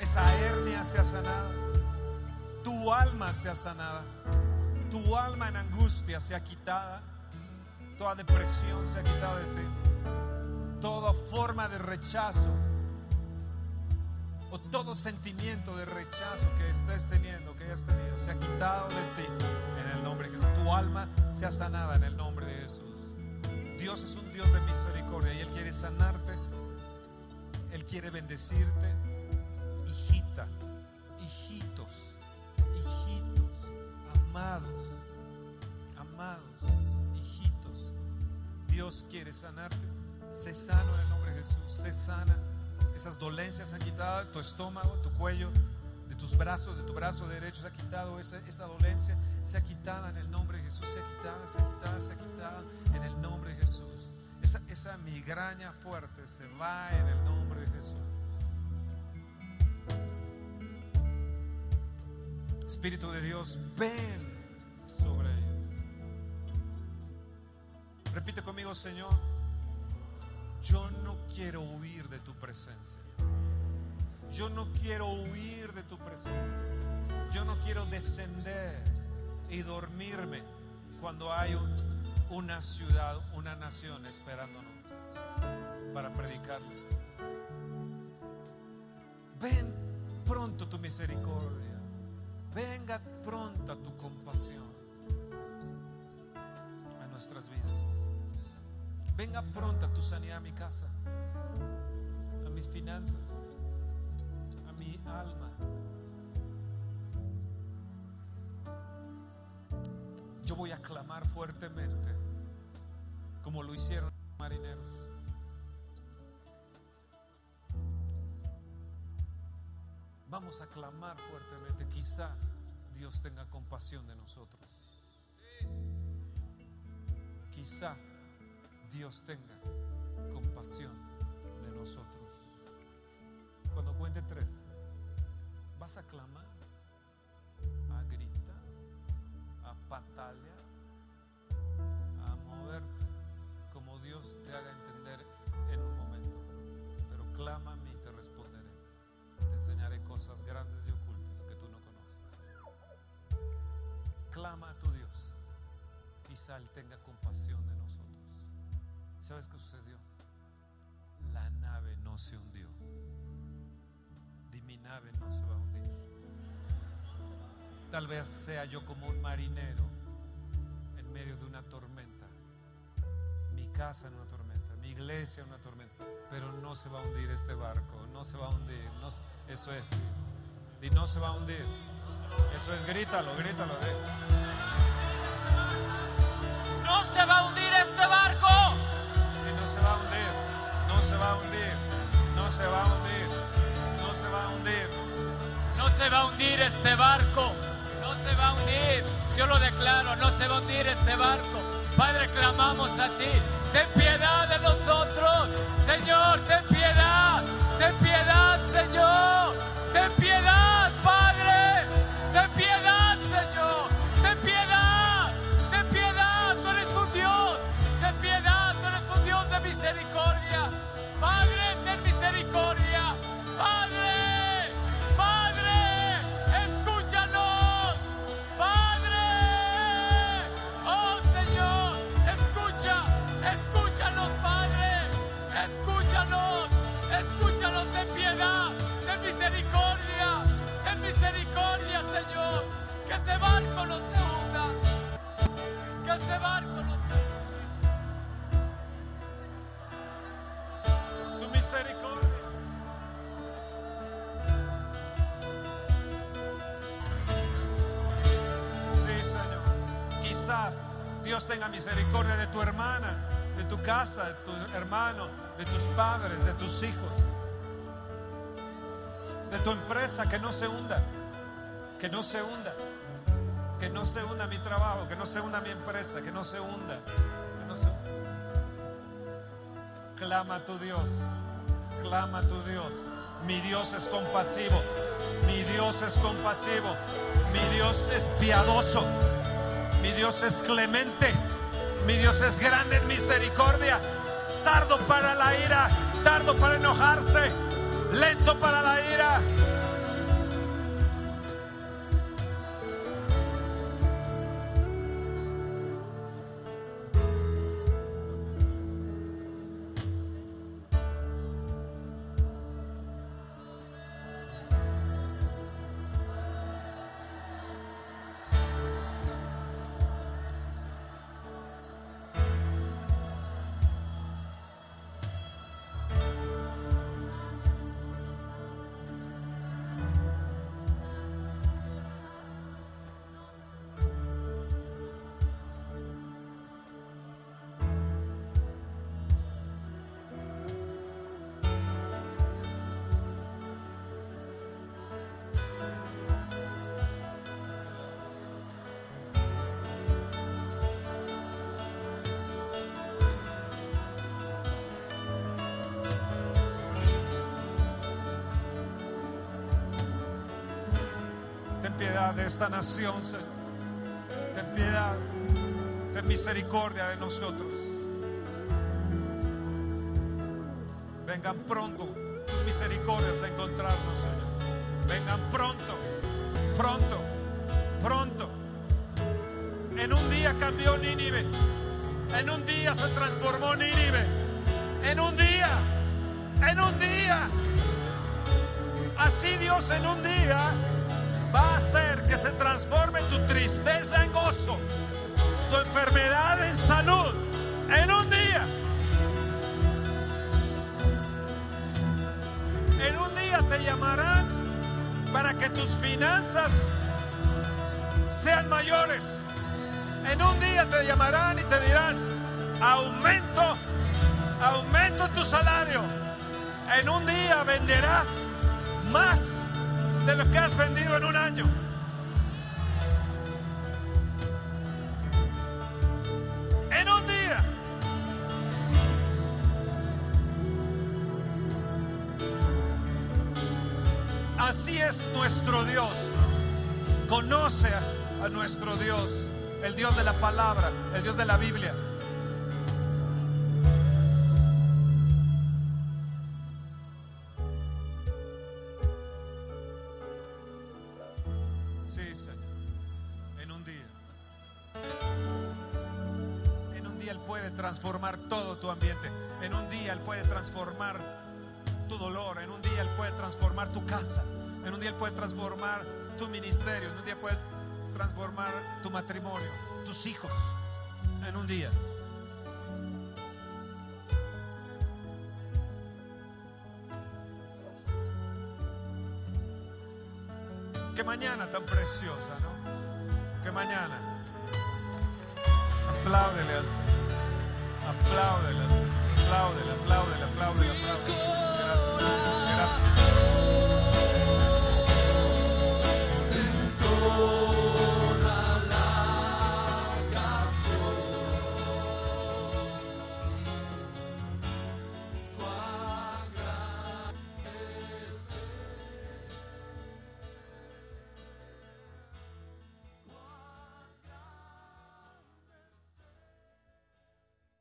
Esa hernia sea sanada. Tu alma sea sanada. Tu alma en angustia sea quitada. Toda depresión sea quitada de ti. Toda forma de rechazo o todo sentimiento de rechazo que estés teniendo, que hayas tenido, se ha quitado de ti en el nombre de Jesús. Tu alma sea sanada en el nombre de Jesús. Dios es un Dios de misericordia y Él quiere sanarte, Él quiere bendecirte. Hijita, hijitos, hijitos, amados, amados, hijitos. Dios quiere sanarte. Se sano en el nombre de Jesús, se sana esas dolencias se han quitado tu estómago, tu cuello, de tus brazos, de tu brazo derecho se ha quitado esa, esa dolencia, se ha quitado en el nombre de Jesús, se ha quitado, se ha quitado, se ha quitado en el nombre de Jesús. Esa, esa migraña fuerte se va en el nombre de Jesús. Espíritu de Dios, ven sobre ellos. Repite conmigo, Señor yo no quiero huir de tu presencia. Yo no quiero huir de tu presencia. Yo no quiero descender y dormirme cuando hay una ciudad, una nación esperándonos para predicarles. Ven pronto tu misericordia. Venga pronta tu compasión a nuestras vidas. Venga pronta tu sanidad a mi casa, a mis finanzas, a mi alma. Yo voy a clamar fuertemente, como lo hicieron los marineros. Vamos a clamar fuertemente. Quizá Dios tenga compasión de nosotros. Quizá Dios tenga compasión de nosotros. Cuando cuente tres, vas a clamar, a gritar, a patalear, a moverte como Dios te haga entender en un momento. Pero clama a mí y te responderé. Te enseñaré cosas grandes y ocultas que tú no conoces. Clama a tu Dios. Quizá Él tenga compasión de nosotros. ¿Sabes qué sucedió? La nave no se hundió. Y mi nave no se va a hundir. Tal vez sea yo como un marinero en medio de una tormenta. Mi casa en una tormenta, mi iglesia en una tormenta. Pero no se va a hundir este barco, no se va a hundir. eso es. Y no se va a hundir. Eso es, grítalo, grítalo. No se va a hundir este barco va a hundir, no se va a hundir, no se va a hundir, no se va a hundir. No se va a hundir este barco, no se va a hundir. Yo lo declaro, no se va a hundir este barco. Padre, clamamos a ti. Ten piedad de nosotros. Señor, ten piedad. Ten piedad, Señor. Ten piedad, ese barco no se hunda, que ese barco no se hunda. misericordia. Sí, Señor. Quizá Dios tenga misericordia de tu hermana, de tu casa, de tu hermano, de tus padres, de tus hijos, de tu empresa, que no se hunda, que no se hunda, que no se hunda mi trabajo, que no se hunda mi empresa, que no se hunda, que no se. Clama a tu Dios clama a tu Dios. Mi Dios es compasivo. Mi Dios es compasivo. Mi Dios es piadoso. Mi Dios es clemente. Mi Dios es grande en misericordia. Tardo para la ira. Tardo para enojarse. Lento para la ira. Esta nación, Señor. Ten piedad, ten misericordia de nosotros. Vengan pronto tus misericordias a encontrarnos, Señor. Vengan pronto, pronto, pronto. En un día cambió Nínive. En un día se transformó Nínive. En un día, en un día. Así Dios en un día va a hacer que se transforme tu tristeza en gozo, tu enfermedad en salud, en un día. En un día te llamarán para que tus finanzas sean mayores. En un día te llamarán y te dirán, aumento, aumento tu salario. En un día venderás más de lo que has vendido en un año. En un día. Así es nuestro Dios. Conoce a, nuestro Dios, el Dios de la palabra, el Dios de la Biblia. Tu casa. En un día Él puede transformar tu ministerio. En un día puede transformar tu matrimonio, tus hijos. En un día. Qué mañana tan preciosa, ¿no? Qué mañana. Apláudele al Señor. Apláudele al Señor. Apláudele, apláudele, apláudele, apláudele. Gracias. Oh.